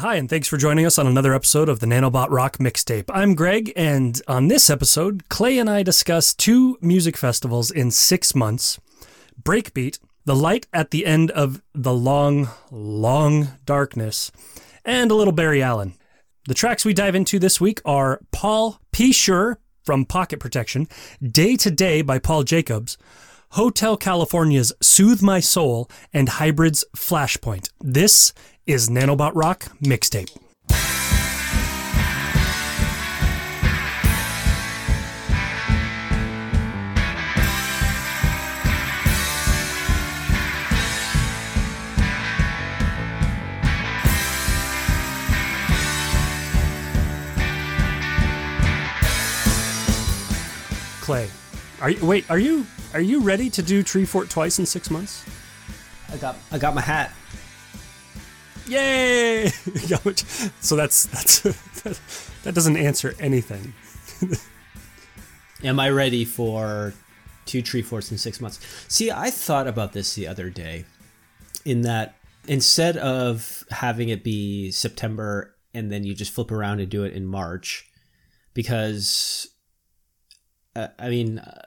Hi, and thanks for joining us on another episode of the Nanobot Rock Mixtape. I'm Greg, and on this episode, Clay and I discuss two music festivals in six months Breakbeat, The Light at the End of the Long, Long Darkness, and a little Barry Allen. The tracks we dive into this week are Paul P. Shore from Pocket Protection, Day to Day by Paul Jacobs, Hotel California's Soothe My Soul, and Hybrid's Flashpoint. This is Nanobot Rock Mixtape. Clay, are you wait? Are you are you ready to do Treefort twice in six months? I got I got my hat. Yay! so that's that's that doesn't answer anything. Am I ready for two Treeforts in six months? See, I thought about this the other day, in that instead of having it be September and then you just flip around and do it in March, because uh, I mean, uh,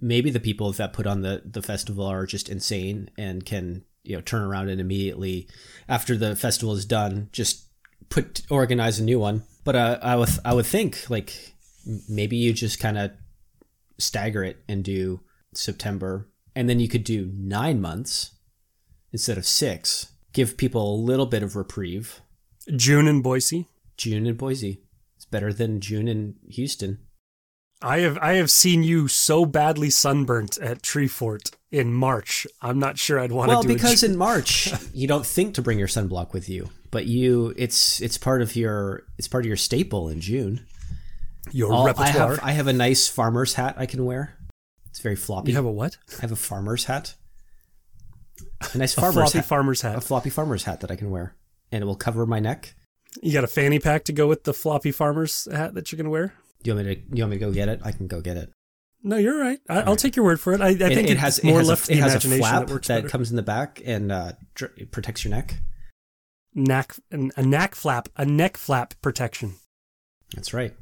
maybe the people that put on the the festival are just insane and can you know turn around and immediately after the festival is done just put organize a new one. But uh, I would I would think like maybe you just kind of stagger it and do September, and then you could do nine months instead of six. Give people a little bit of reprieve. June in Boise. June in Boise. It's better than June in Houston. I have I have seen you so badly sunburnt at Treefort in March. I'm not sure I'd want well, to do because in March you don't think to bring your sunblock with you, but you it's it's part of your it's part of your staple in June. Your All, repertoire. I have I have a nice farmer's hat I can wear. It's very floppy. you have a what? I have a farmer's hat. A nice A farmer's hat. farmer's hat. A floppy farmer's hat that I can wear, and it will cover my neck. You got a fanny pack to go with the floppy farmer's hat that you're gonna wear? Do you want me to? You want me to go get it? I can go get it. No, you're right. I, I'll take your word for it. I, I it, think it has more it has left a, the has a flap that works that comes in the back and uh, dr- it protects your neck. Neck, a neck flap, a neck flap protection. That's right.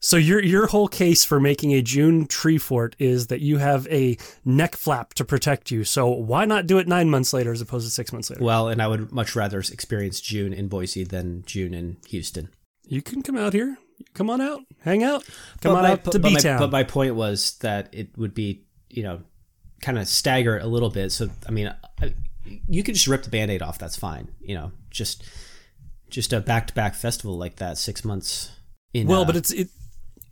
So your your whole case for making a June Treefort is that you have a neck flap to protect you. So why not do it nine months later as opposed to six months later? Well, and I would much rather experience June in Boise than June in Houston. You can come out here. Come on out. Hang out. Come But on my- out to B my- Town. But my point was that it would be, you know, kind of stagger it a little bit. So I mean, I, you could just rip the band-aid off. That's fine. You know, just just a back-to-back festival like that, six months in. well, uh, but it's it.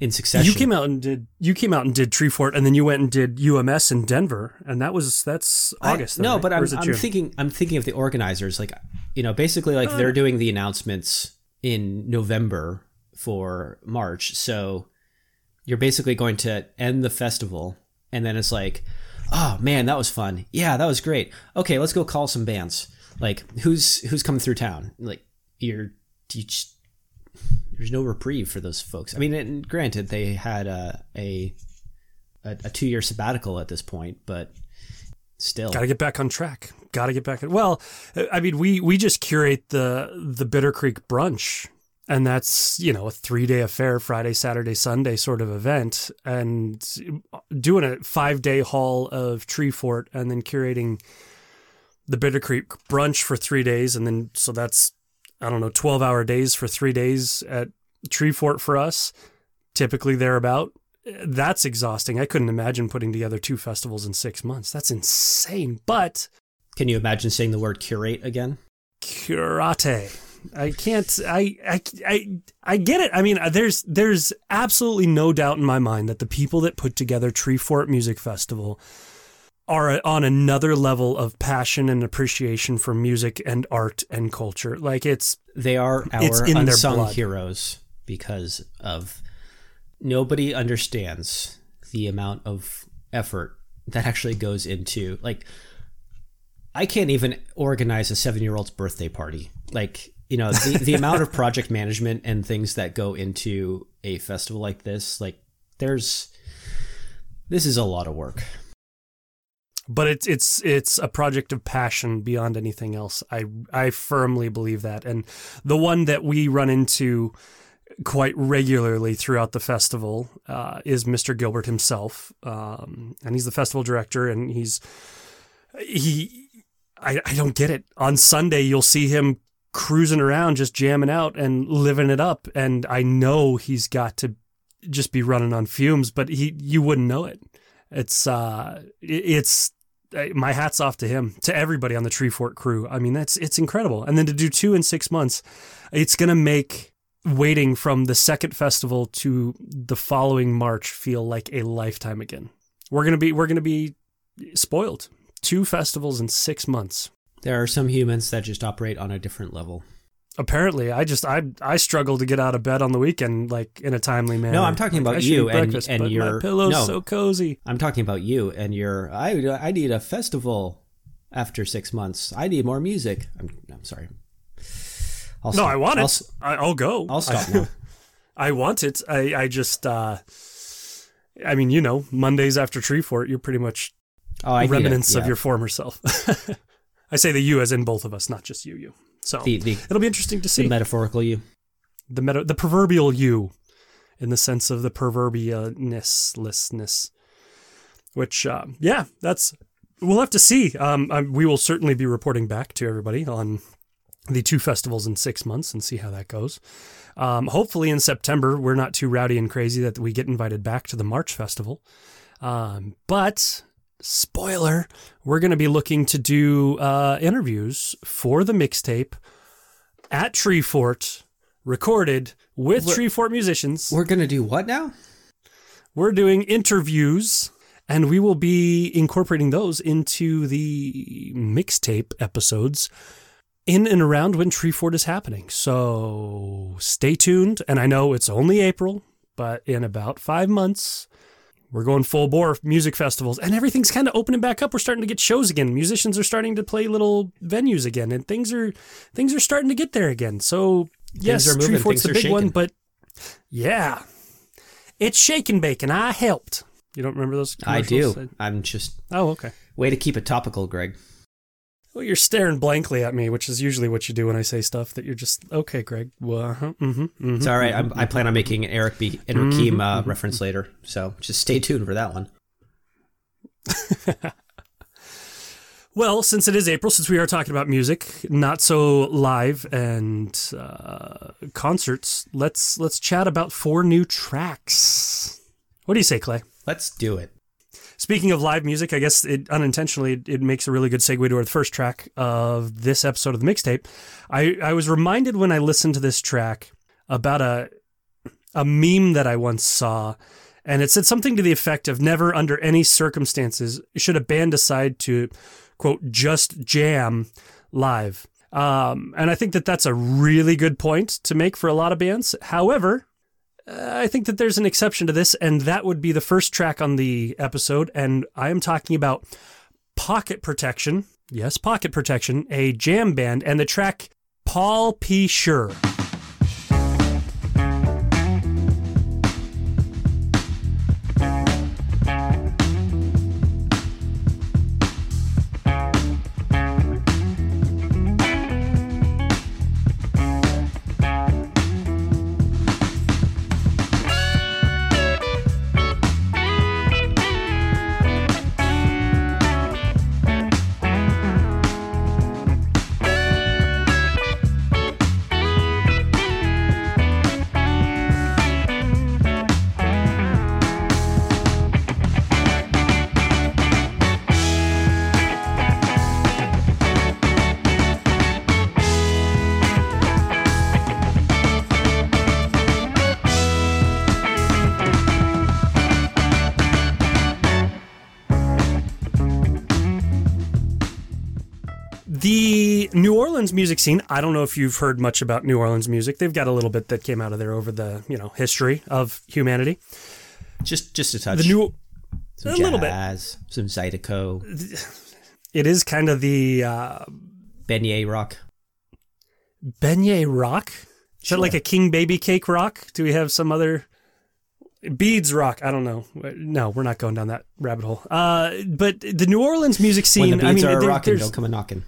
in succession. You came out and did you came out and did Treefort, and then you went and did UMS in Denver, and that was that's I- August. then, no, right? but I'm, I'm thinking I'm thinking of the organizers. Like, you know, basically like Uh. they're doing the announcements in November for March. So you're basically going to end the festival, and then it's like, oh man, that was fun. Yeah, that was great. Okay, let's go call some bands. Like, who's who's coming through town? Like, you're you just, there's no reprieve for those folks. I mean, granted, they had a a, a, a two year sabbatical at this point, but still, Got to get back on track. Got to get back. Well, I mean, we we just curate the the Bitter Creek brunch, and that's you know a three day affair, Friday, Saturday, Sunday sort of event, and doing a five day haul of Treefort, and then curating the Bitter Creek brunch for three days, and then so that's I don't know twelve hour days for three days at Treefort for us, typically thereabout that's exhausting. I couldn't imagine putting together two festivals in six months. That's insane. But Can you imagine saying the word curate again? curate. I can't. I, I I I get it. I mean, uh, there's there's absolutely no doubt in my mind that the people that put together Treefort Music Festival are on another level of passion and appreciation for music and art and culture. Like it's They are It's our unsung heroes because of nobody understands the amount of effort that actually goes into like I can't even organize a seven year old's birthday party. Like, you know, the, the amount of project management and things that go into a festival like this, like there's this is a lot of work. but it's it's it's a project of passion beyond anything else. I I firmly believe that, and the one that we run into quite regularly throughout the festival uh, is Mr. Gilbert himself, um, and he's the festival director, and he's he. I, I don't get it. On Sunday, you'll see him cruising around, just jamming out and living it up, and I know he's got to just be running on fumes, but he you wouldn't know it. It's uh, it's my hats off to him, to everybody on the Tree Treefort crew. I mean, that's it's incredible. And then to do two in six months, it's gonna make waiting from the second festival to the following March feel like a lifetime again. We're gonna be we're gonna be spoiled. Two festivals in six months. There are some humans that just operate on a different level. Apparently, I just I I struggle to get out of bed on the weekend like in a timely manner. No, I'm talking Like, about you and and your pillow's no. so cozy. I'm talking about you and your. I I need a festival after six months. I need more music. I'm I'm sorry. I'll No, stop. I want I'll, it. s- I, I'll go. I'll stop now. I want it. I I just uh, I mean, you know, Mondays after Treefort, you're pretty much Oh, I remnants of yeah. your former self. I say the you as in both of us, not just you. You. So the the, it'll be interesting to see. the metaphorical you. the meta, the proverbial you, in the sense of the proverbialness, which uh, yeah, that's we'll have to see. Um, I, we will certainly be reporting back to everybody on the two festivals in six months and see how that goes. Um, hopefully in September we're not too rowdy and crazy that we get invited back to the March festival. Um, but spoiler, we're going to be looking to do uh, interviews for the mixtape at Treefort, recorded with We're- Treefort musicians. We're gonna do what now? We're doing interviews, and we will be incorporating those into the mixtape episodes in and around when Treefort is happening. So stay tuned. And I know it's only April, but in about five months, we're going full bore music festivals and everything's kind of opening back up. We're starting to get shows again. Musicians are starting to play little venues again and things are things are starting to get there again. So yes, Treefort's things the big one, but yeah. It's shaking bacon. I helped. You don't remember those? I do. I'm just Oh, okay. way to keep it topical, Greg. Well, you're staring blankly at me, which is usually what you do when I say stuff that you're just okay, Greg. Well, uh-huh, mm-hmm, mm-hmm. It's all right. I'm, I plan on making an Eric B. and Rakim uh, reference later, so just stay tuned for that one. Well, since it is April, since we are talking about music, not so live and uh, concerts, let's let's chat about four new tracks. What do you say, Clay? Let's do it. Speaking of live music, I guess it unintentionally it, it makes a really good segue to our first track of this episode of the mixtape. I, I was reminded when I listened to this track about a a meme that I once saw, and it said something to the effect of never under any circumstances should a band decide to quote just jam live. Um, and I think that that's a really good point to make for a lot of bands. However, uh, I think that there's an exception to this, and that would be the first track on the episode. And I am talking about Pocket Protection. Yes, Pocket Protection, a jam band, and the track Paul P. Shore. Orleans music scene, I don't know if you've heard much about New Orleans music. They've got a little bit that came out of there over the, you know, history of humanity. Just just a touch. The new some a little bit. jazz, some Zydeco, it is kind of the uh, beignet rock. beignet rock. Is that like a king baby cake rock? Do we have some other Beads rock. I don't know. No, we're not going down that rabbit hole. Uh, but the New Orleans music scene. When the beads I mean, are there- rocking, don't come a knocking.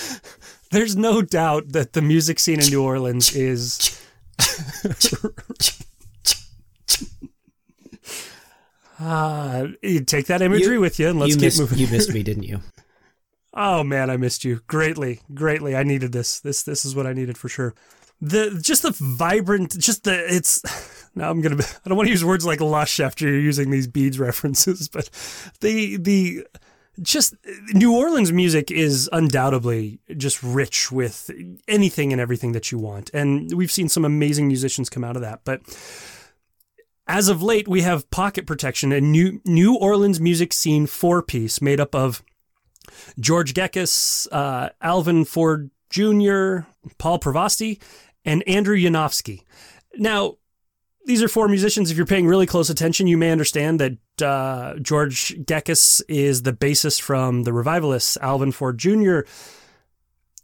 there's no doubt that the music scene in New Orleans is. Ah, you take that imagery You- with you and let's you keep missed, moving. you missed me, didn't you? Oh man, I missed you greatly, greatly. I needed this. This this is what I needed for sure. The just the vibrant, just the it's. Now I'm gonna. I don't want to use words like lush after you're using these beads references, but the the just New Orleans music is undoubtedly just rich with anything and everything that you want, and we've seen some amazing musicians come out of that, but. As of late, we have Pocket Protection, a new New Orleans music scene four piece made up of George Gekas, uh, Alvin Ford Jr., Paul Pravasti, and Andrew Yanofsky. Now, these are four musicians. If you're paying really close attention, you may understand that uh, George Gekas is the bassist from the Revivalists. Alvin Ford Jr.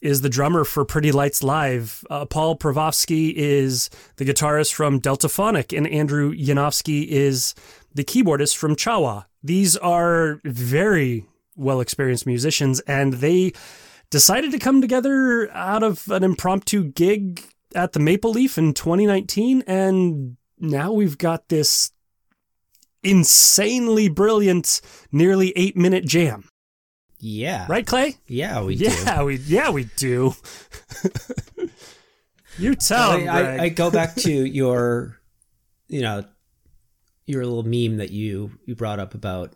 is the drummer for Pretty Lights Live. Uh, Paul Pravosky is the guitarist from Deltaphonic, and Andrew Yanofsky is the keyboardist from Cha-Wa. These are very well experienced musicians, and they decided to come together out of an impromptu gig at the Maple Leaf in 2019. And now we've got this insanely brilliant, nearly eight minute jam. Yeah. Right, Clay? Yeah, we do. yeah, we yeah we do. you tell I, I, I go back to your, you know, your little meme that you you brought up about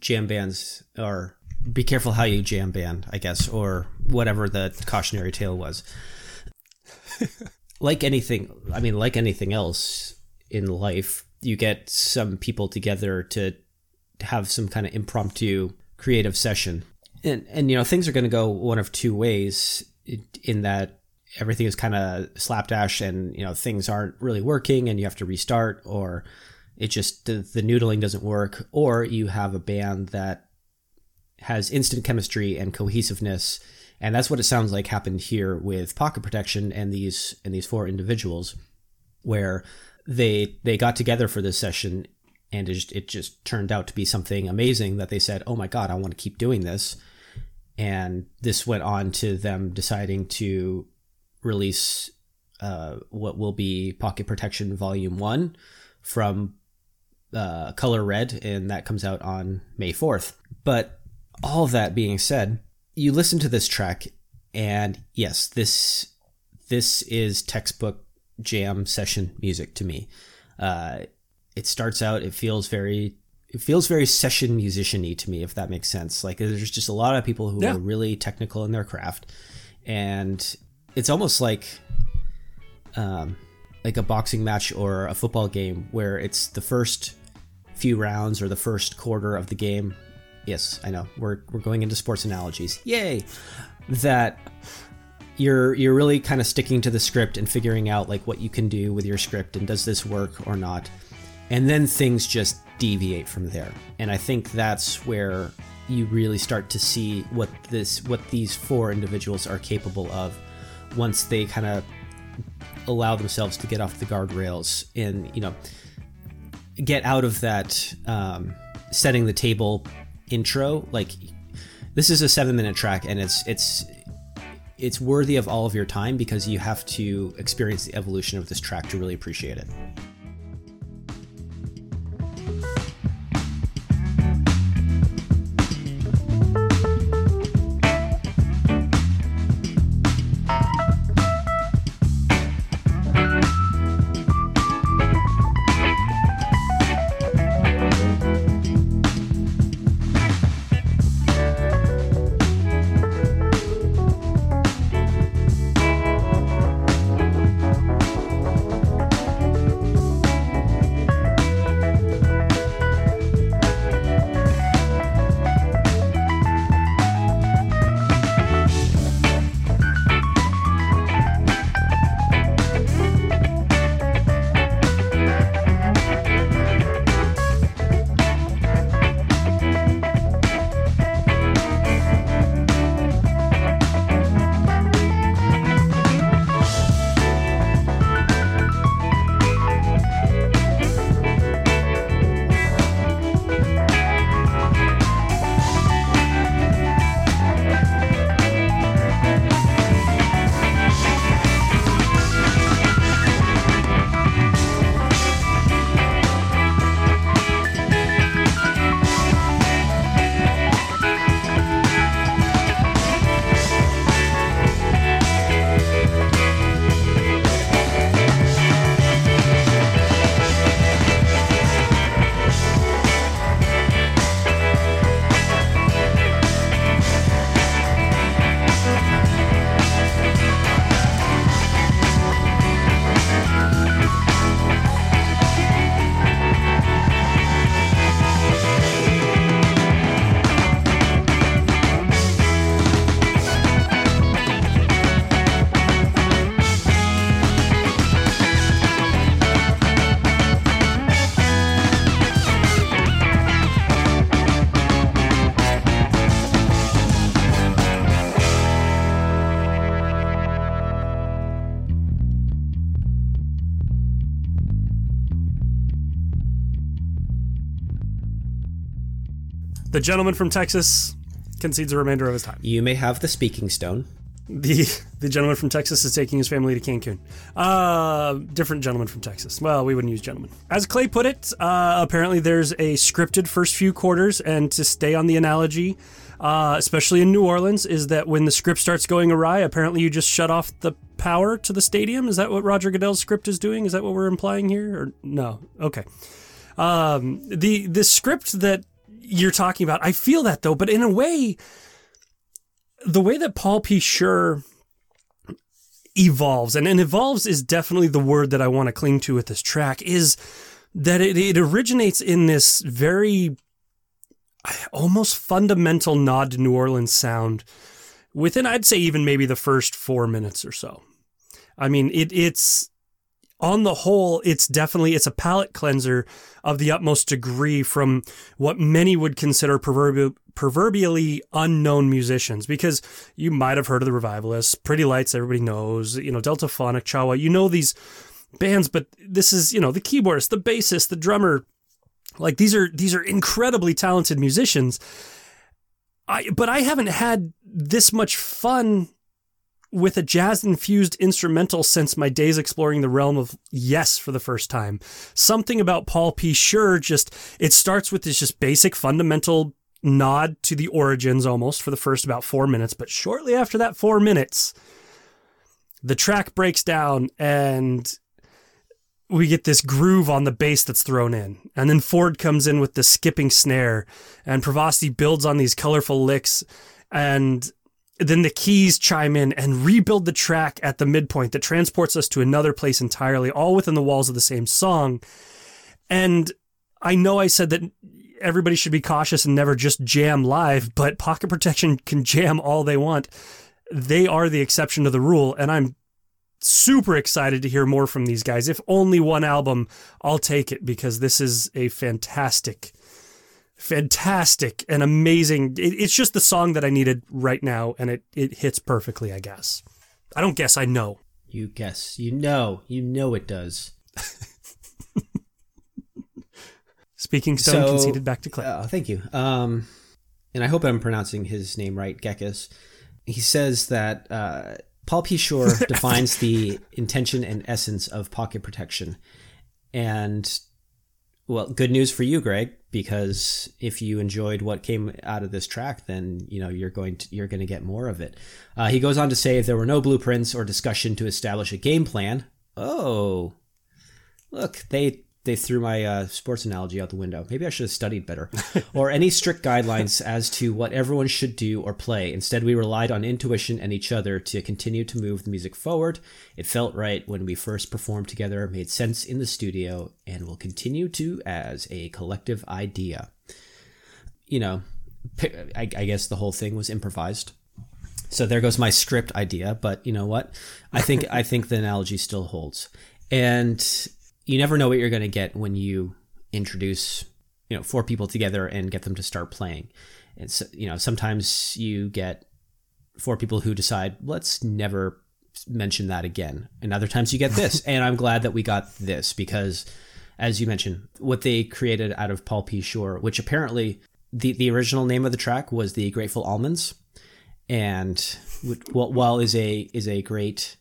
jam bands or be careful how you jam band, I guess, or whatever the cautionary tale was. like anything, I mean, like anything else in life, you get some people together to have some kind of impromptu creative session. And, and you know, things are going to go one of two ways in that everything is kind of slapdash and, you know, things aren't really working and you have to restart or it just, the, the noodling doesn't work. Or you have a band that has instant chemistry and cohesiveness. And that's what it sounds like happened here with Pocket Protection and these, and these four individuals where they, they got together for this session and it just, it just turned out to be something amazing that they said, "Oh my god, I want to keep doing this." And this went on to them deciding to release uh, what will be Pocket Protection Volume One from uh, Color Red, and that comes out on May fourth. But all that being said, you listen to this track, and yes, this this is textbook jam session music to me. Uh, it starts out it feels very it feels very session musician-y to me if that makes sense. Like there's just a lot of people who Yeah. are really technical in their craft and it's almost like um like a boxing match or a football game where it's the first few rounds or the first quarter of the game. Yes i know. We're we're going into sports analogies. Yay! That you're you're really kind of sticking to the script and figuring out like what you can do with your script and does this work or not. And then things just deviate from there. And i think that's where you really start to see what this what these four individuals are capable of once they kind of allow themselves to get off the guardrails and you know get out of that um, setting the table intro. Like this is a seven minute track and it's it's it's worthy of all of your time because you have to experience the evolution of this track to really appreciate it the gentleman from Texas concedes the remainder of his time. You may have the speaking stone. The the gentleman from Texas is taking his family to Cancun. Uh, different gentleman from Texas. Well, we wouldn't use gentleman. As Clay put it, uh, apparently there's a scripted first few quarters, and to stay on the analogy, uh, especially in New Orleans, is that when the script starts going awry, apparently you just shut off the power to the stadium. Is that what Roger Goodell's script is doing? Is that what we're implying here? Or no? Okay. Um, the the script that you're talking about, I feel that though, but in a way the way that Paul P. Shore evolves, and, and evolves is definitely the word that I want to cling to with this track, is that it, it originates in this very almost fundamental nod to New Orleans sound within, I'd say, even maybe the first four minutes or so. I mean, it, it's on the whole, it's definitely it's a palate cleanser of the utmost degree from what many would consider proverbial, proverbially unknown musicians because you might have heard of the revivalists, Pretty Lights, everybody knows, you know, Deltaphonic, Cha-Wa, you know these bands, but this is, you know, the keyboardist, the bassist, the drummer. Like these are these are incredibly talented musicians. I but I haven't had this much fun with a jazz infused instrumental since my days exploring the realm of yes for the first time. Something about Paul P. Shore just it starts with this just basic fundamental nod to the origins almost for the first about 4 minutes, but shortly after that 4 minutes the track breaks down and we get this groove on the bass that's thrown in. And then Ford comes in with the skipping snare and Pravasti builds on these colorful licks and then the keys chime in and rebuild the track at the midpoint that transports us to another place entirely, all within the walls of the same song. And I know I said that everybody should be cautious and never just jam live, but Pocket Protection can jam all they want. They are the exception to the rule, and I'm super excited to hear more from these guys. If only one album, I'll take it because this is a fantastic fantastic and amazing. It, it's just the song that I needed right now, and it, it hits perfectly, I guess. I don't guess, I know. You guess. You know. You know it does. Speaking Stone so, conceded back to Clay. Uh, thank you. Um, and I hope I'm pronouncing his name right, Gekas. He says that uh, Paul P. Shore defines the intention and essence of pocket protection. And, well, good news for you, Greg because if you enjoyed what came out of this track then you know you're going to you're going to get more of it. Uh, he goes on to say if there were no blueprints or discussion to establish a game plan oh look they they threw my uh, sports analogy out the window. Maybe I should have studied better. or any strict guidelines as to what everyone should do or play. Instead, we relied on intuition and each other to continue to move the music forward. It felt right when we first performed together, made sense in the studio, and will continue to as a collective idea. You know, I, I guess the whole thing was improvised. So there goes my script idea, but you know what? I think I think the analogy still holds. And you never know what you're going to get when you introduce you know four people together and get them to start playing. And so you know sometimes you get four people who decide let's never mention that again. And other times you get this and i'm glad that we got this because as you mentioned what they created out of paul p. Shore which apparently the, the original name of the track was the grateful almonds. And what while is a is a great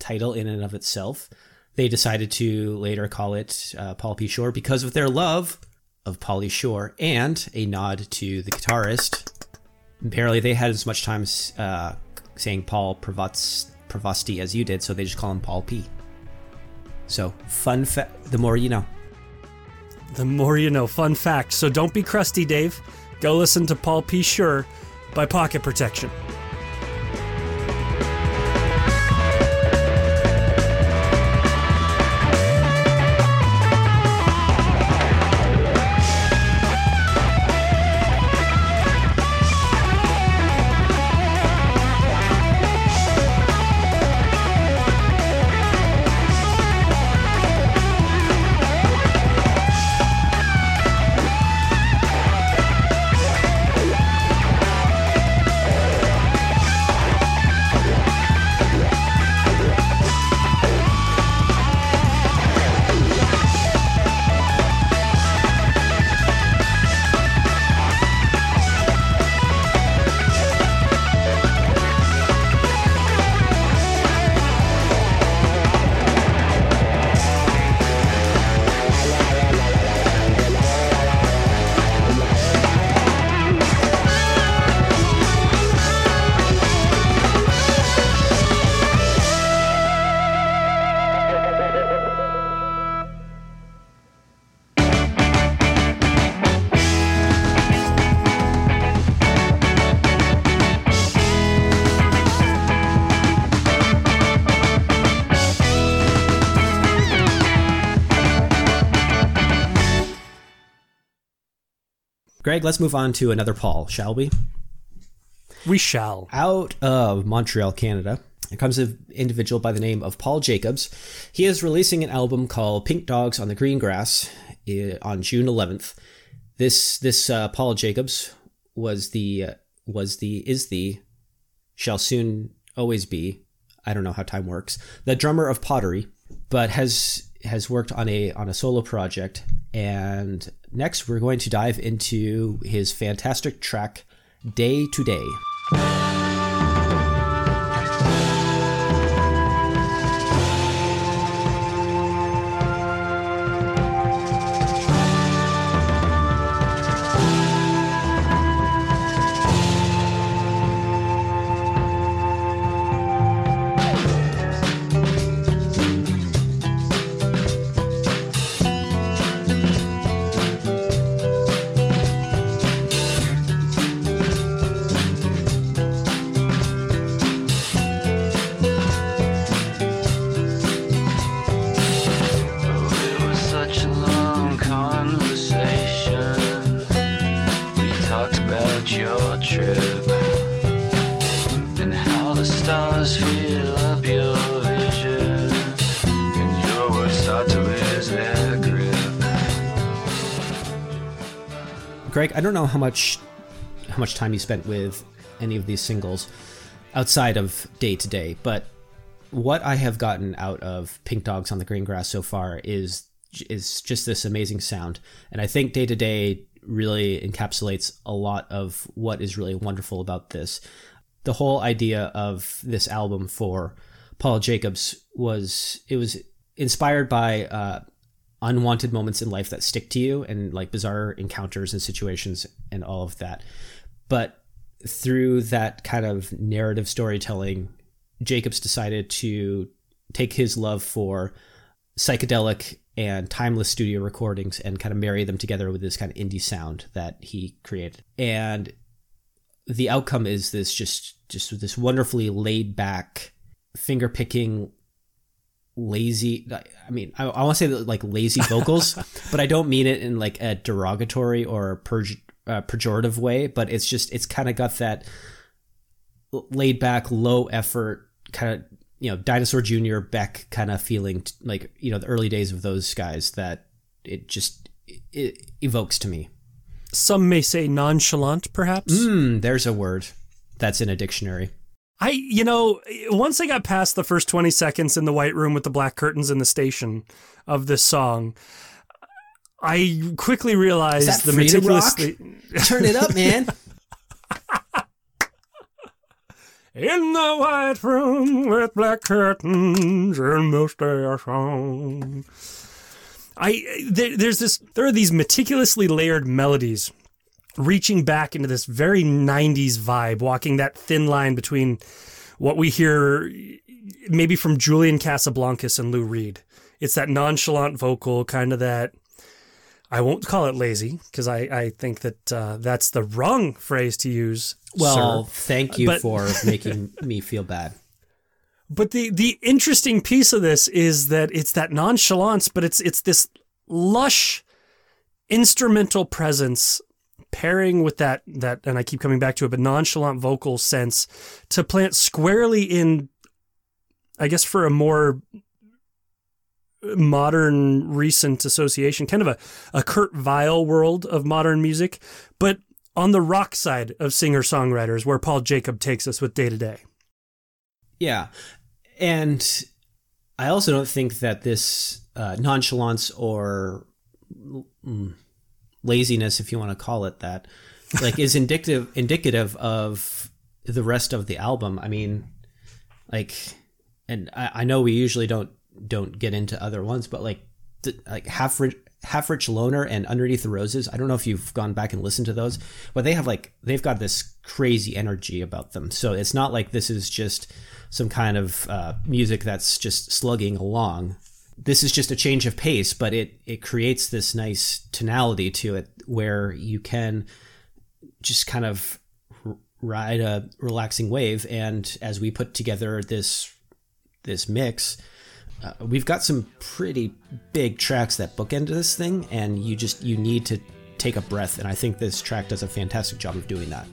title in and of itself they decided to later call it uh, Paul P. Shore because of their love of Pauly Shore and a nod to the guitarist. Apparently, they had as much time uh, saying Paul Pravasti as you did, so they just call him Paul P. So, fun fact the more you know. The more you know. Fun fact. So, don't be crusty, Dave. Go listen to Paul P. Shore by Pocket Protection. Greg, let's move on to another Paul, shall we? We shall. Out of Montreal, Canada, it comes an individual by the name of Paul Jacobs. He is releasing an album called Pink Dogs on the Green Grass eh, on June 11th. This this uh, Paul Jacobs was the uh, was the is the shall soon always be I don't know how time works the drummer of Pottery, but has has worked on a on a solo project. And next, we're going to dive into his fantastic track "Day to Day." Greg, I don't know how much how much time you spent with any of these singles outside of day to day, but what I have gotten out of Pink Dogs on the Green Grass so far is is just this amazing sound, and I think day to day really encapsulates a lot of what is really wonderful about this. The whole idea of this album for Paul Jacobs was it was inspired by uh, unwanted moments in life that stick to you and like bizarre encounters and situations and all of that. But through that kind of narrative storytelling, Jacobs decided to take his love for psychedelic and timeless studio recordings and kind of marry them together with this kind of indie sound that he created. And the outcome is this just just this wonderfully laid back, finger picking, lazy. I mean, I, I want to say that, like lazy vocals, but I don't mean it in like a derogatory or pej- uh, pejorative way. But it's just it's kind of got that laid back, low effort kind of you know Dinosaur Jr. Beck kind of feeling, t- like you know the early days of those guys that it just it evokes to me. Some may say nonchalant, perhaps. Hmm, there's a word that's in a dictionary. I, you know, once I got past the first 20 seconds in the white room with the black curtains in the station of this song, I quickly realized the meticulously. Turn it up, man. In the white room with black curtains and mustache I there, there's this there are these meticulously layered melodies reaching back into this very 90s vibe walking that thin line between what we hear maybe from Julian Casablancas and Lou Reed. It's that nonchalant vocal kind of that I won't call it lazy because I, I think that uh, that's the wrong phrase to use. Well, sir. thank you But- for making me feel bad. But the the interesting piece of this is that it's that nonchalance, but it's it's this lush instrumental presence pairing with that that and I keep coming back to it, but nonchalant vocal sense to plant squarely in I guess for a more modern recent association, kind of a, a Kurt Vile world of modern music, but on the rock side of singer songwriters where Paul Jacob takes us with day to day. Yeah. And I also don't think that this uh, nonchalance or mm, laziness, if you want to call it that, like is indicative indicative of the rest of the album. I mean, like, and I, I know we usually don't don't get into other ones, but like, th- like half rich, half rich loner and underneath the roses. I don't know if you've gone back and listened to those, but they have like they've got this crazy energy about them. So it's not like this is just some kind of uh, music that's just slugging along. This is just a change of pace, but it it creates this nice tonality to it where you can just kind of ride a relaxing wave. And as we put together this this mix, uh, we've got some pretty big tracks that bookend this thing, and you just you need to take a breath. And I think this track does a fantastic job of doing that.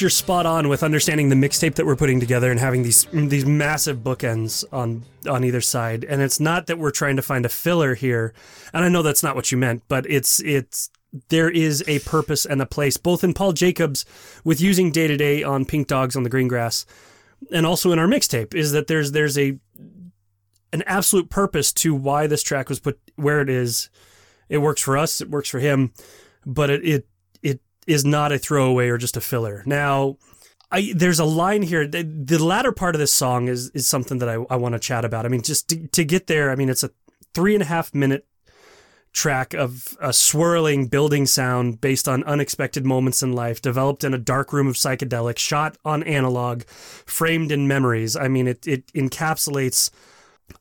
You're spot on with understanding the mixtape that we're putting together and having these these massive bookends on on either side. And it's not that we're trying to find a filler here, and I know that's not what you meant, but it's it's there is a purpose and a place both in Paul Jacobs with using day to day on Pink Dogs on the Green Grass, and also in our mixtape is that there's there's a an absolute purpose to why this track was put where it is. It works for us. It works for him, but it it is not a throwaway or just a filler. Now, I there's a line here. The, the latter part of this song is is something that I, I want to chat about. I mean, just to, to get there. I mean, it's a three and a half minute track of a swirling building sound based on unexpected moments in life, developed in a dark room of psychedelics, shot on analog, framed in memories. I mean, it it encapsulates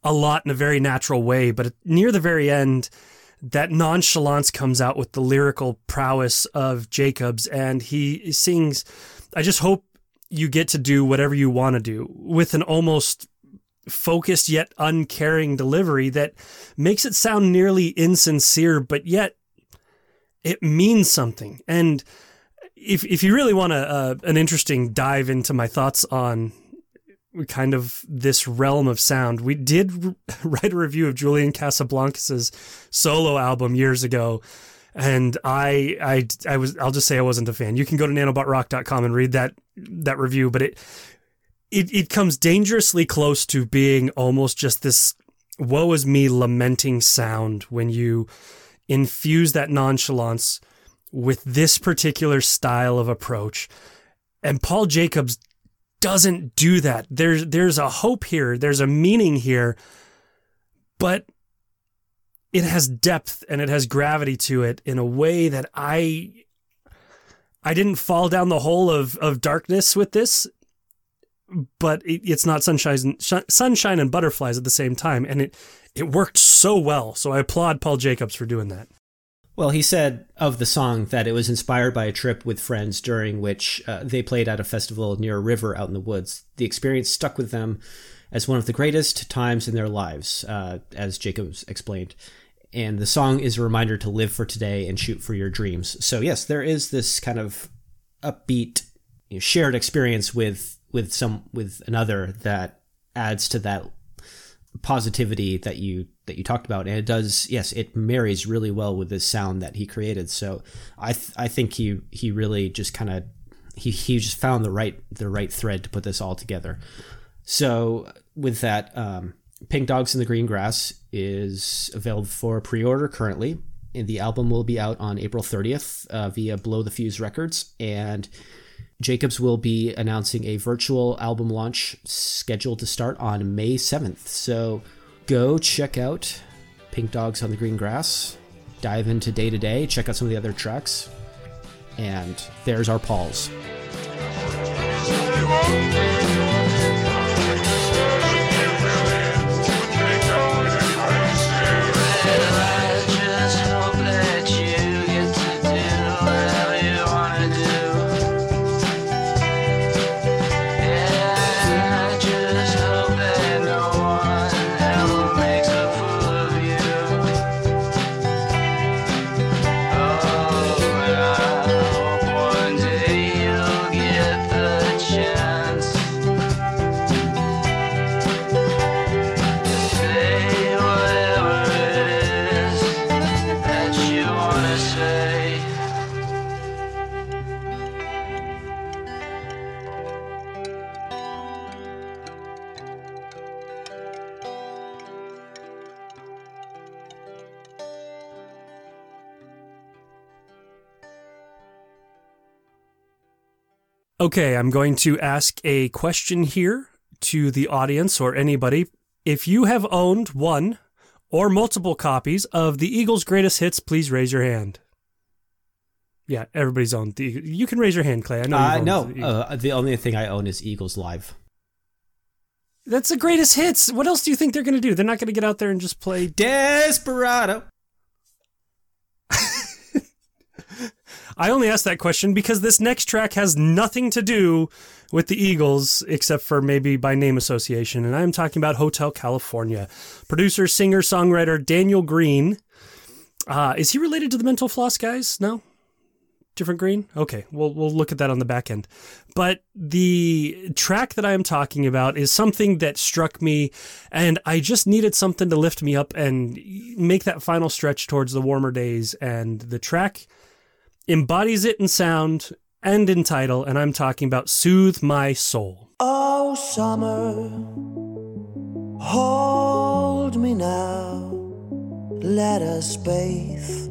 a lot in a very natural way, but near the very end, that nonchalance comes out with the lyrical prowess of Jacobs, and he sings, I just hope you get to do whatever you want to do with an almost focused yet uncaring delivery that makes it sound nearly insincere, but yet it means something. And if if you really want a, uh, an interesting dive into my thoughts on kind of this realm of sound. We did write a review of Julian Casablancas's solo album years ago. And I, I, I was, I'll just say I wasn't a fan. You can go to nanobotrock.com and read that, that review, but it, it, it comes dangerously close to being almost just this woe is me lamenting sound when you infuse that nonchalance with this particular style of approach. And Paul Jacobs doesn't do that. There's there's a hope here, there's a meaning here, but it has depth and it has gravity to it in a way that I I didn't fall down the hole of of darkness with this, but it, it's not sunshine sunshine and butterflies at the same time, and it it worked so well. So I applaud Paul Jacobs for doing that. Well, he said of the song that it was inspired by a trip with friends during which uh, they played at a festival near a river out in the woods. The experience stuck with them as one of the greatest times in their lives, uh, as Jacobs explained. And the song is a reminder to live for today and shoot for your dreams. So yes, there is this kind of upbeat, you know, shared experience with with some with another that adds to that positivity that you that you talked about. And it does yes it marries really well with this sound that he created. So i th- i think he he really just kind of he he just found the right the right thread to put this all together. So with that um, pink dogs in the green grass is available for pre-order currently. And the album will be out on april 30th uh, via blow the fuse records. And Jacobs will be announcing a virtual album launch scheduled to start on May 7th. So go check out Pink Dogs on the Green Grass, dive into day to day, check out some of the other tracks. And there's our Pauls. Okay, I'm going to ask a question here to the audience or anybody. If you have owned one or multiple copies of the Eagles' greatest hits, please raise your hand. Yeah, everybody's owned the. You can raise your hand, Clay. I know. Uh, no, the uh, the only thing I own is Eagles Live. That's the greatest hits. What else do you think they're going to do? They're not going to get out there and just play. Desperado. I only asked that question because this next track has nothing to do with the Eagles except for maybe by name association. And I'm talking about Hotel California. Producer, singer, songwriter Daniel Green. Uh, is he related to the Mental Floss guys? No? Different Green? Okay, we'll, we'll look at that on the back end. But the track that I am talking about is something that struck me, and I just needed something to lift me up and make that final stretch towards the warmer days. And the track embodies it in sound and in title, and I'm talking about Soothe My Soul. Oh, summer, hold me now. Let us bathe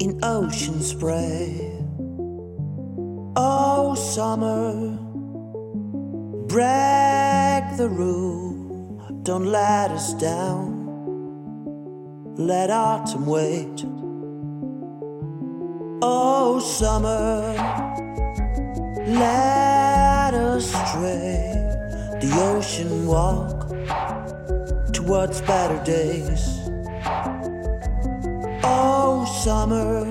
in ocean spray. Oh, summer, break the rule. Don't let us down. Let autumn wait. Oh, summer, let us stray the ocean walk towards better days. Oh, summer,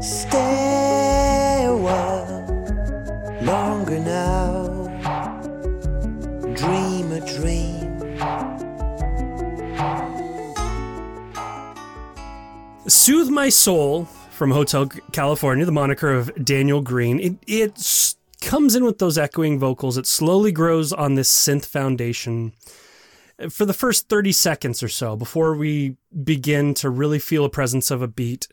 stay a while longer now. Dream a dream. Soothe My Soul from Hotel California, the moniker of Daniel Green. It, it comes in with those echoing vocals. It slowly grows on this synth foundation for the first 30 seconds or so before we begin to really feel a presence of a beat.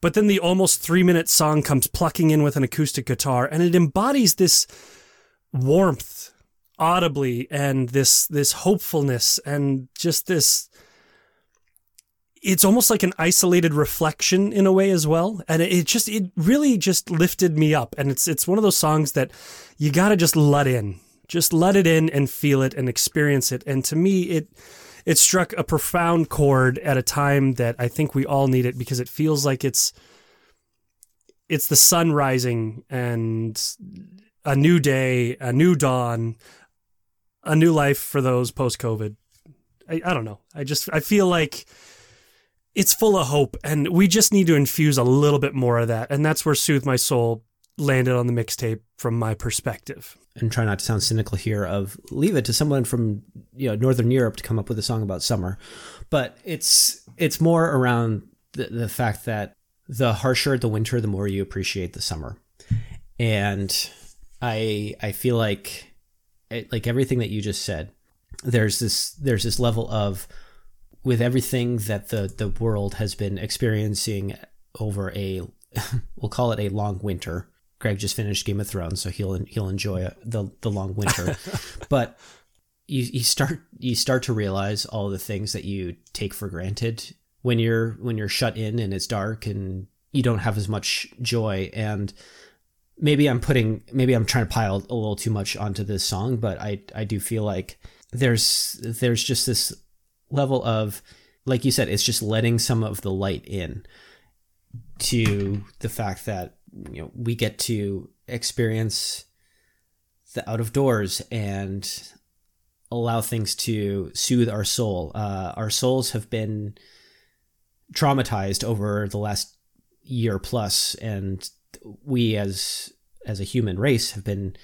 But then the almost three minute song comes plucking in with an acoustic guitar and it embodies this warmth audibly and this this hopefulness and just this it's almost like an isolated reflection in a way as well and it, just it really just lifted me up and it's it's one of those songs that you got to just let in just let it in and feel it and experience it and to me it it struck a profound chord at a time that I think we all need it because it feels like it's it's the sun rising and a new day, a new dawn, a new life for those post COVID. I, I don't know. I just I feel like it's full of hope and we just need to infuse a little bit more of that. And that's where Soothe My Soul landed on the mixtape from my perspective. and try not to sound cynical here of leave it to someone from you know northern europe to come up with a song about summer but it's it's more around the, the fact that the harsher the winter the more you appreciate the summer and i i feel like it, like everything that you just said there's this there's this level of with everything that the the world has been experiencing over a we'll call it a long winter Greg just finished Game of Thrones, so he'll he'll enjoy the the long winter. but you you start you start to realize all the things that you take for granted when you're when you're shut in and it's dark and you don't have as much joy and maybe I'm putting maybe I'm trying to pile a little too much onto this song, but I I do feel like there's there's just this level of like you said, it's just letting some of the light in to the fact that you know we get to experience the out of doors and allow things to soothe our soul. Uh, our souls have been traumatized over the last year plus, and we as as a human race have been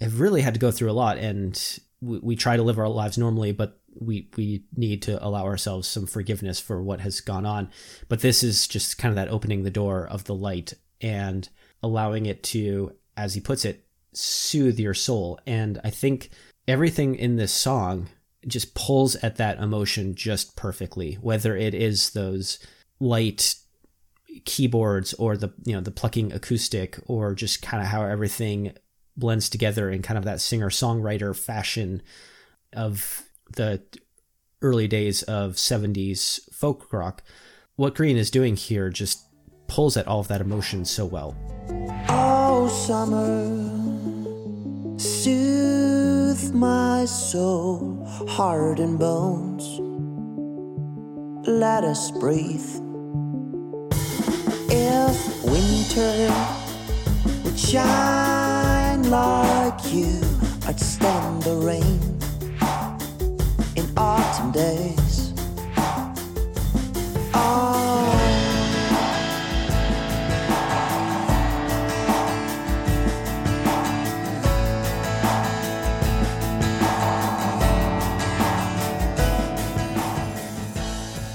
have really had to go through a lot. And we, we try to live our lives normally, but we we need to allow ourselves some forgiveness for what has gone on. But this is just kind of that opening the door of the light and allowing it to, as he puts it, soothe your soul. And I think everything in this song just pulls at that emotion just perfectly, whether it is those light keyboards or the you know the plucking acoustic or just kind of how everything blends together in kind of that singer songwriter fashion of the early days of 70s folk rock what green is doing here just pulls at all of that emotion so well Oh, summer, soothe my soul, heart and bones. Let us breathe. If winter would shine like you, I'd stand the rain autumn days.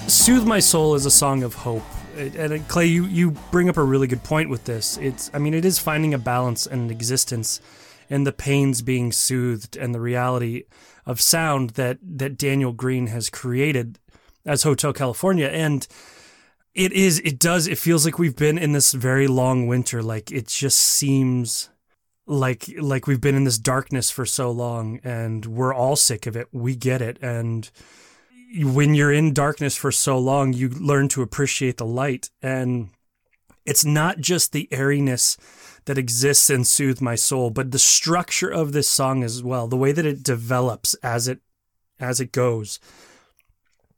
Soothe My Soul is a song of hope. And uh, Clay, you, you bring up a really good point with this. It's, I mean, it is finding a balance and an existence in the pains being soothed and the reality of sound that, that Daniel Green has created as Hotel California. And it is, it does, it feels like we've been in this very long winter. Like it just seems like, like we've been in this darkness for so long and we're all sick of it. We get it. And, when you're in darkness for so long, you learn to appreciate the light. And it's not just the airiness that exists and Soothe My Soul, but the structure of this song as well, the way that it develops as it as it goes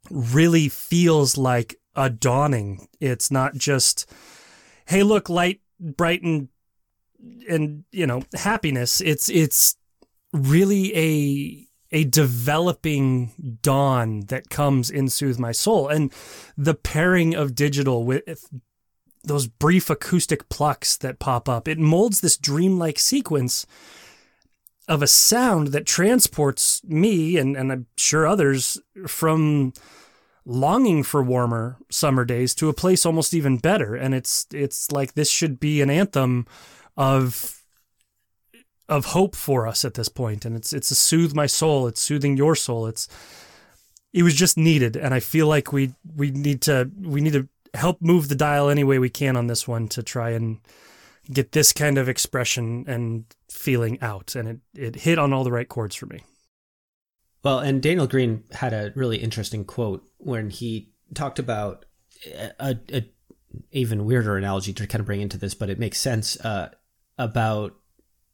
really feels like a dawning. It's not just, hey, look, light, bright and and you know, happiness. It's it's really a a developing dawn that comes in Soothe My Soul. And the pairing of digital with those brief acoustic plucks that pop up, it molds this dreamlike sequence of a sound that transports me and, and I'm sure others from longing for warmer summer days to a place almost even better. And it's it's like this should be an anthem of of hope for us at this point. and it's it's a soothe my soul it's soothing your soul it's it was just needed and i feel like we we need to we need to help move the dial any way we can on this one to try and get this kind of expression and feeling out and it it hit on all the right chords for me Well, and Daniel Green had a really interesting quote when he talked about a, a even weirder analogy to kind of bring into this, but it makes sense uh, about.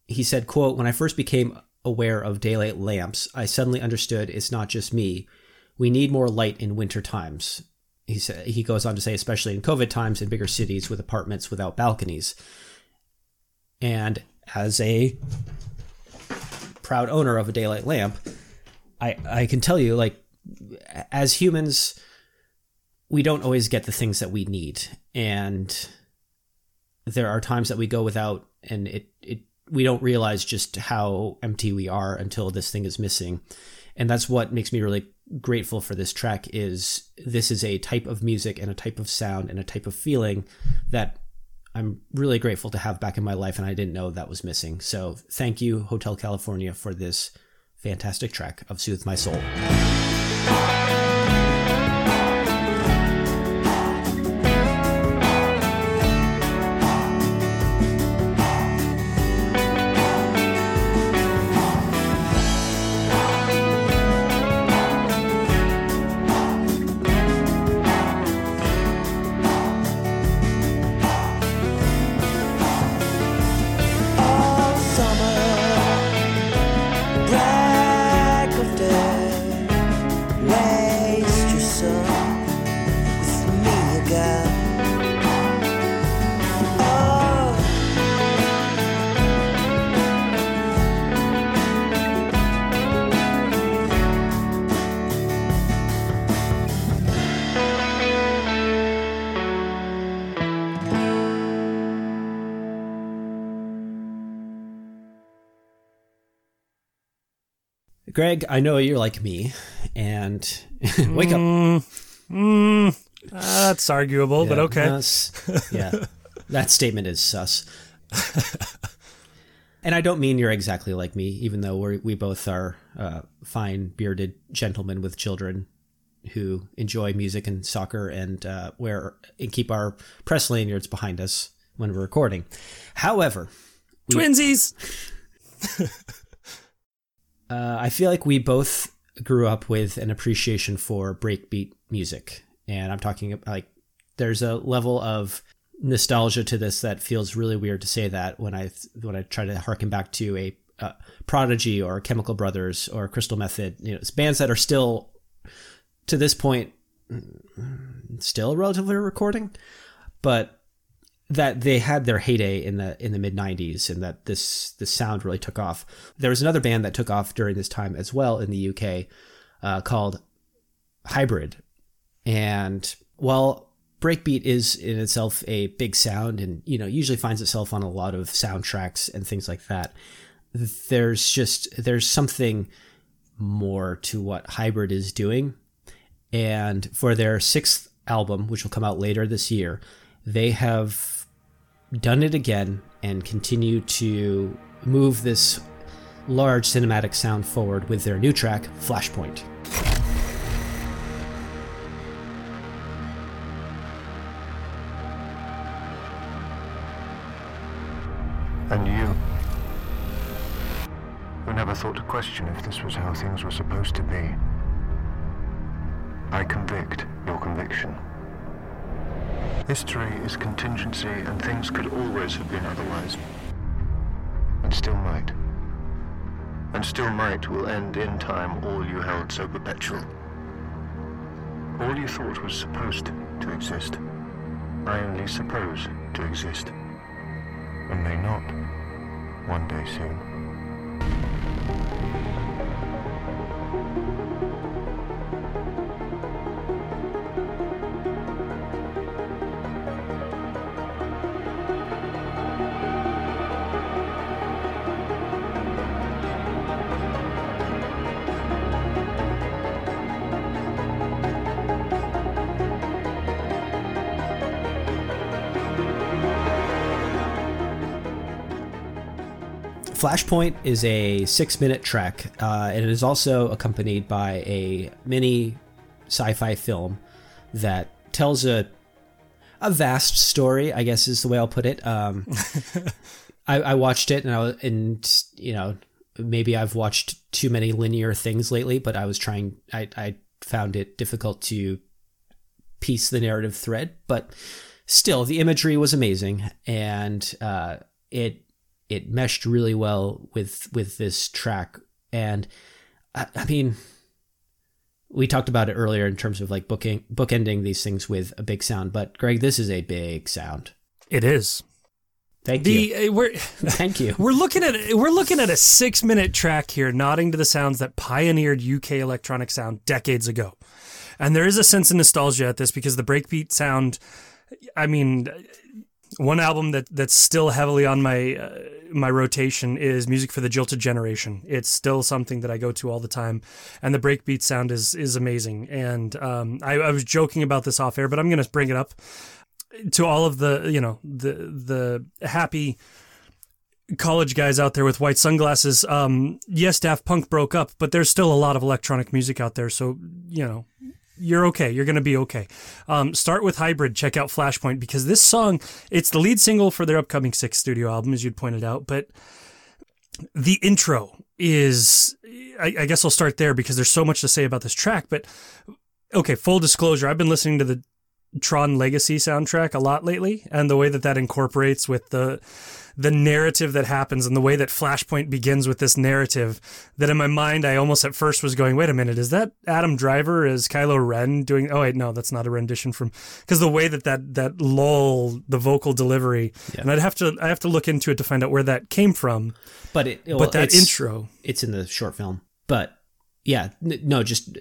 He said, "quote When I first became aware of daylight lamps, I suddenly understood it's not just me. We need more light in winter times." He said he goes on to say, especially in COVID times in bigger cities with apartments without balconies. And as a proud owner of a daylight lamp, I I can tell you like as humans we don't always get the things that we need and there are times that we go without and it it we don't realize just how empty we are until this thing is missing and that's what makes me really grateful for this track is this is a type of music and a type of sound and a type of feeling that I'm really grateful to have back in my life and I didn't know that was missing. So thank you Hotel California for this fantastic track of Soothe My Soul. Greg, I know you're like me and wake up. mm, that's arguable but okay that's- yeah. That statement is sus. and I don't mean you're exactly like me, even though we we both are uh, fine bearded gentlemen with children who enjoy music and soccer and uh, wear and keep our press lanyards behind us when we're recording. However, twinsies uh, I feel like we both grew up with an appreciation for breakbeat music, and I'm talking like there's a level of nostalgia to this that feels really weird to say that when I when I try to harken back to a Prodigy or Chemical Brothers or Crystal Method. You know, it's bands that are still to this point still relatively recording, but that they had their heyday in the in the mid 90s and that this this sound really took off. There was another band that took off during this time as well in the UK uh, called Hybrid. And while breakbeat is in itself a big sound and you know usually finds itself on a lot of soundtracks and things like that, there's just there's something more to what Hybrid is doing. And for their sixth album, which will come out later this year, they have done it again and continue to move this large cinematic sound forward with their new track, Flashpoint. And you, who never thought to question if this was how things were supposed to be. I convict your conviction. History is contingency, and things could always have been otherwise. And still might. And still might will end in time all you held so perpetual. All you thought was supposed to exist. I only suppose to exist. And may not. One day soon. Flashpoint is a six minute trek, uh, and it is also accompanied by a mini sci fi film that tells a a vast story, I guess is the way I'll put it. Um, I, I watched it, and I was, and you know, maybe I've watched too many linear things lately, but I was trying. I I found it difficult to piece the narrative thread, but still, the imagery was amazing, and uh, it it meshed really well with with this track. And I, I mean, we talked about it earlier in terms of like booking bookending these things with a big sound, but Greg, this is a big sound. It is. Thank you. Uh, we're Thank you. we're looking at we're looking at a six minute track here, nodding to the sounds that pioneered UK electronic sound decades ago, and there is a sense of nostalgia at this because the breakbeat sound. I mean, one album that that's still heavily on my uh, my rotation is music for the jilted generation. It's still something that I go to all the time, and the breakbeat sound is is amazing. And um, I, I was joking about this off air, but I'm to bring it up to all of the you know the the happy college guys out there with white sunglasses. Um, yes, Daft Punk broke up, but there's still a lot of electronic music out there. So you know you're okay. You're going to be okay. Um, start with Hybrid. Check out Flashpoint because this song, it's the lead single for their upcoming sixth studio album, as you'd pointed out. But the intro is, I, I guess I'll start there because there's so much to say about this track. But okay, full disclosure, I've been listening to the Tron Legacy soundtrack a lot lately, and the way that that incorporates with the the narrative that happens and the way that Flashpoint begins with this narrative that in my mind I almost at first was going, wait a minute, is that Adam Driver as Kylo Ren doing? Oh wait, no, that's not a rendition from because the way that that that lull, the vocal delivery, Yeah. and I'd have to I have to look into it to find out where that came from. But it, well, but that it's- intro, it's in the short film. But yeah, no, just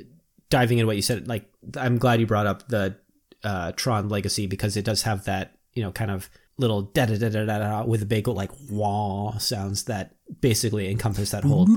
diving into what you said. Like, I'm glad you brought up the uh, Tron Legacy because it does have that you know kind of little da da da da da with a big like wah sounds that basically encompass that whole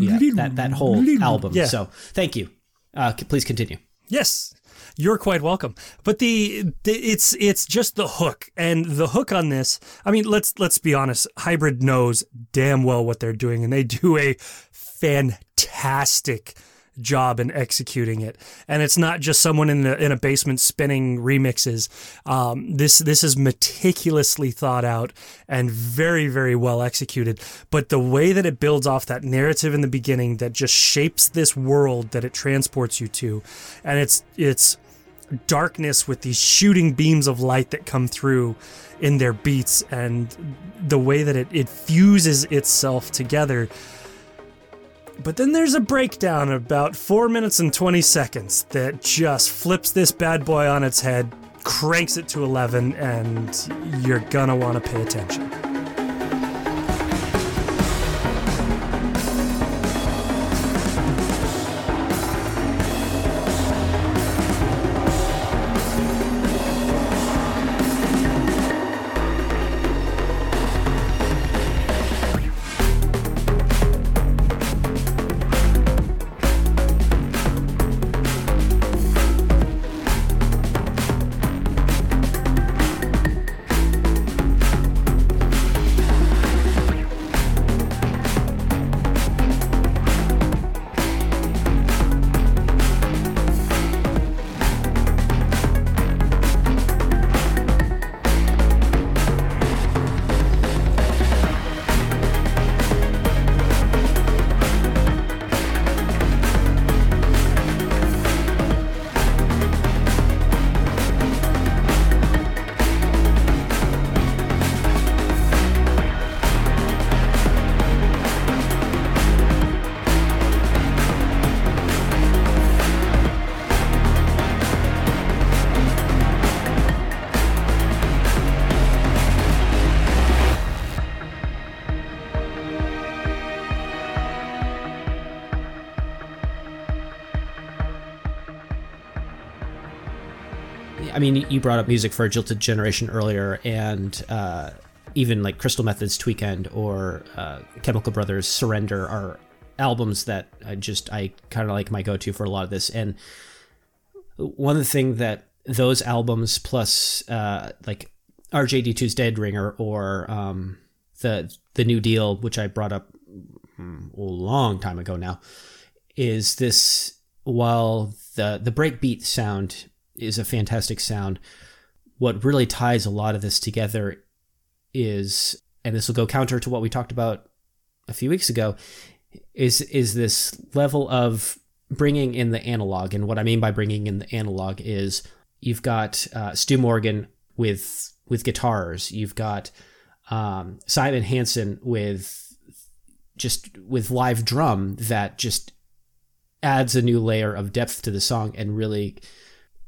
yeah that that whole album. Yeah. So thank you. Uh, please continue. Yes, you're quite welcome. But the, the it's it's just the hook and the hook on this. I mean, let's let's be honest. Hybrid knows damn well what they're doing, and they do a fantastic job in executing it. And it's not just someone in a, in a basement spinning remixes. Um, this this is meticulously thought out and very very well executed. But the way that it builds off that narrative in the beginning that just shapes this world that it transports you to, and it's it's darkness with these shooting beams of light that come through in their beats and the way that it, it fuses itself together. But then there's a breakdown about 4 minutes and 20 seconds that just flips this bad boy on its head, cranks it to 11, and you're gonna want to pay attention. Mean, you brought up music for a Jilted Generation earlier, and uh, even like Crystal Methods Tweekend or uh, Chemical Brothers Surrender are albums that I just I kind of like my go-to for a lot of this. And one of the thing that those albums plus uh, like RJD2's Dead Ringer or um, the the New Deal, which I brought up mm, a long time ago now, is this while the the breakbeat sound is a fantastic sound. What really ties a lot of this together is, and this will go counter to what we talked about a few weeks ago, is is this level of bringing in the analog. And what I mean by bringing in the analog is you've got uh, Stu Morgan with with guitars. You've got um, Simon Hansen with just with live drum that just adds a new layer of depth to the song and really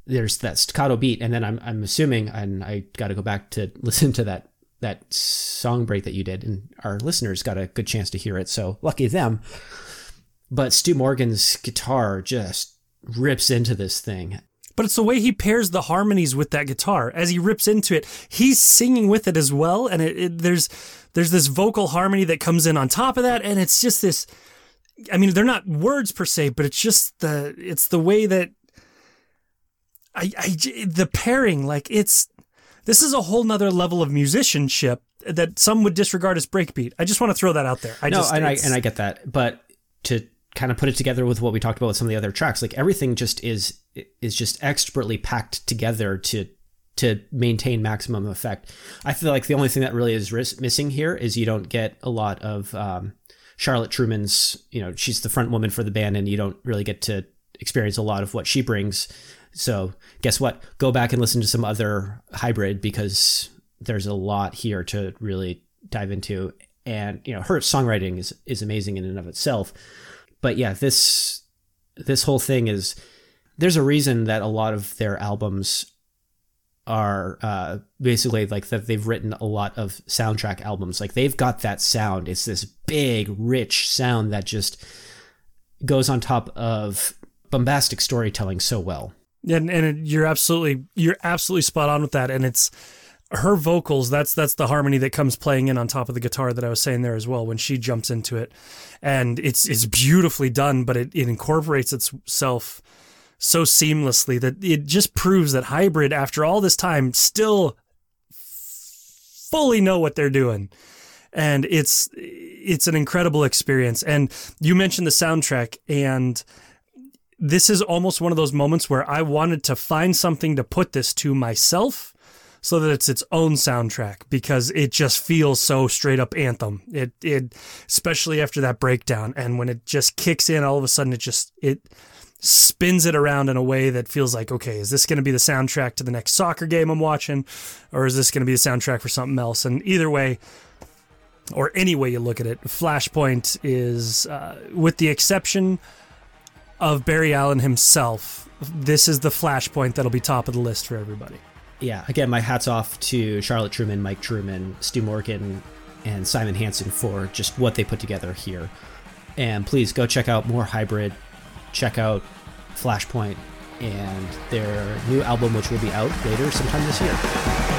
there's that staccato beat and then I'm I'm assuming and I got to go back to listen to that that song break that you did and our listeners got a good chance to hear it so lucky them but Stu Morgan's guitar just rips into this thing But it's the way he pairs the harmonies with that guitar as he rips into it. He's singing with it as well, and it, it, there's there's this vocal harmony that comes in on top of that, and it's just this. I mean, they're not words per se, but it's just the it's the way that I, I the pairing like it's this is a whole nother level of musicianship that some would disregard as breakbeat. I just want to throw that out there. I no, just, and I and I get that, but to kind of put it together with what we talked about with some of the other tracks, like everything just is is just expertly packed together to to maintain maximum effect. I feel like the only thing that really is ris- missing here is you don't get a lot of um, Charlotte Truman's. You know, she's the front woman for the band, and you don't really get to experience a lot of what she brings. So guess what? Go back and listen to some other hybrid because there's a lot here to really dive into. And you know, her songwriting is is amazing in and of itself. But yeah, this this whole thing is there's a reason that a lot of their albums are uh, basically like that they've written a lot of soundtrack albums. Like they've got that sound. It's this big, rich sound that just goes on top of bombastic storytelling so well. And and it, you're absolutely you're absolutely spot on with that. And it's her vocals that's that's the harmony that comes playing in on top of the guitar that I was saying there as well when she jumps into it. And it's it's beautifully done but it, it incorporates itself so seamlessly that it just proves that hybrid after all this time still fully know what they're doing. And it's it's an incredible experience. And you mentioned the soundtrack and this is almost one of those moments where I wanted to find something to put this to myself so that it's its own soundtrack because it just feels so straight up anthem. It it especially after that breakdown and when it just kicks in all of a sudden it just it spins it around in a way that feels like, okay, is this going to be the soundtrack to the next soccer game I'm watching, or is this going to be the soundtrack for something else? And either way, or any way you look at it, Flashpoint is, uh, with the exception of Barry Allen himself, this is the Flashpoint that'll be top of the list for everybody. Yeah, again, my hats off to Charlotte Truman, Mike Truman, Stu Morgan, and Simon Hansen for just what they put together here. And please go check out more Hybrid, check out Flashpoint, and their new album, which will be out later sometime this year.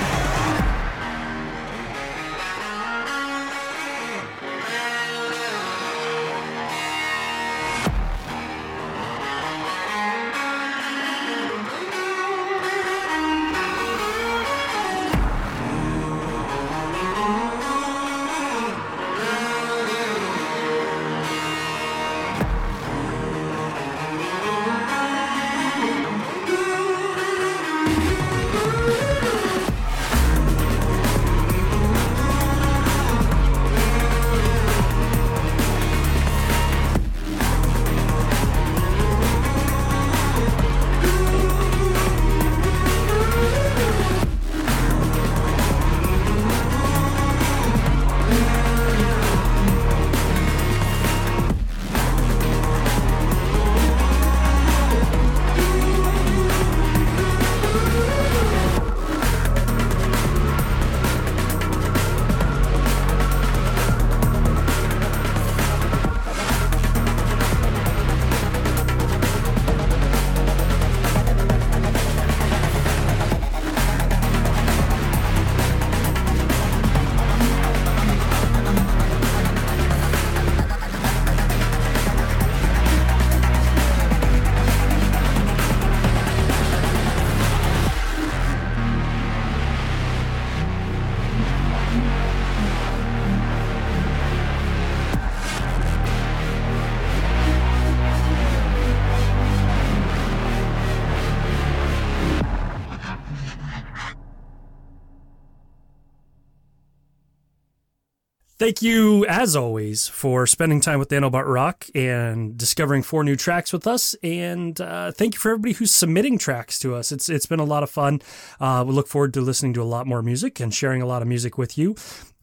Thank you, as always, for spending time with Nanobot Rock and discovering four new tracks with us. And uh, thank you for everybody who's submitting tracks to us. It's it's been a lot of fun. Uh, we look forward to listening to a lot more music and sharing a lot of music with you.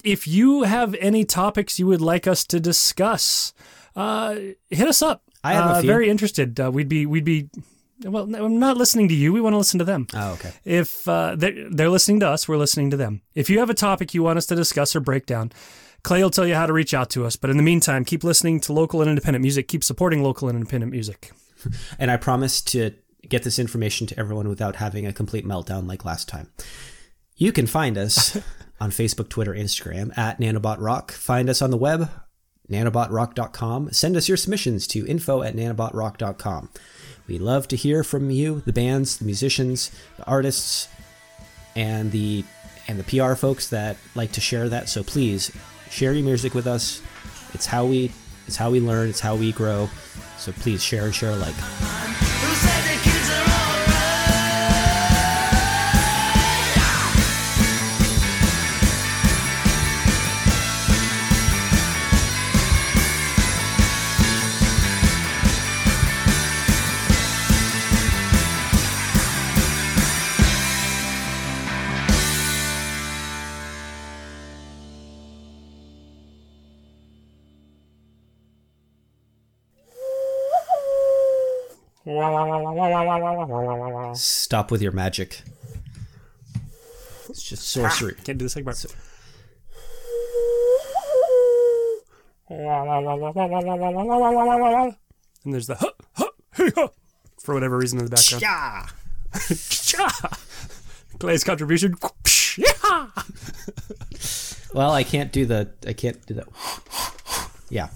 If you have any topics you would like us to discuss, uh, hit us up. I have a uh, very interested. Uh, we'd be we'd be. Well, no, I'm not listening to you. We want to listen to them. Oh, okay. If uh, they're, they're listening to us, we're listening to them. If you have a topic you want us to discuss or break down, Clay will tell you how to reach out to us. But in the meantime, keep listening to local and independent music. Keep supporting local and independent music. And I promise to get this information to everyone without having a complete meltdown like last time. You can find us on Facebook, Twitter, Instagram at Nanobot Rock. Find us on the web, nanobotrock.com. Send us your submissions to info at nanobotrock.com. We love to hear from you, the bands, the musicians, the artists, and the and the PR folks that like to share that. So please share your music with us. It's how we it's how we learn, it's how we grow. So please share and share alike. Stop with your magic. It's just sorcery. Can't do the second part. And there's the huh, huh, hey, huh, for whatever reason in the background. Yeah. Cha! Clay's contribution. Yeah! Well, I can't do the. I can't do the. Yeah.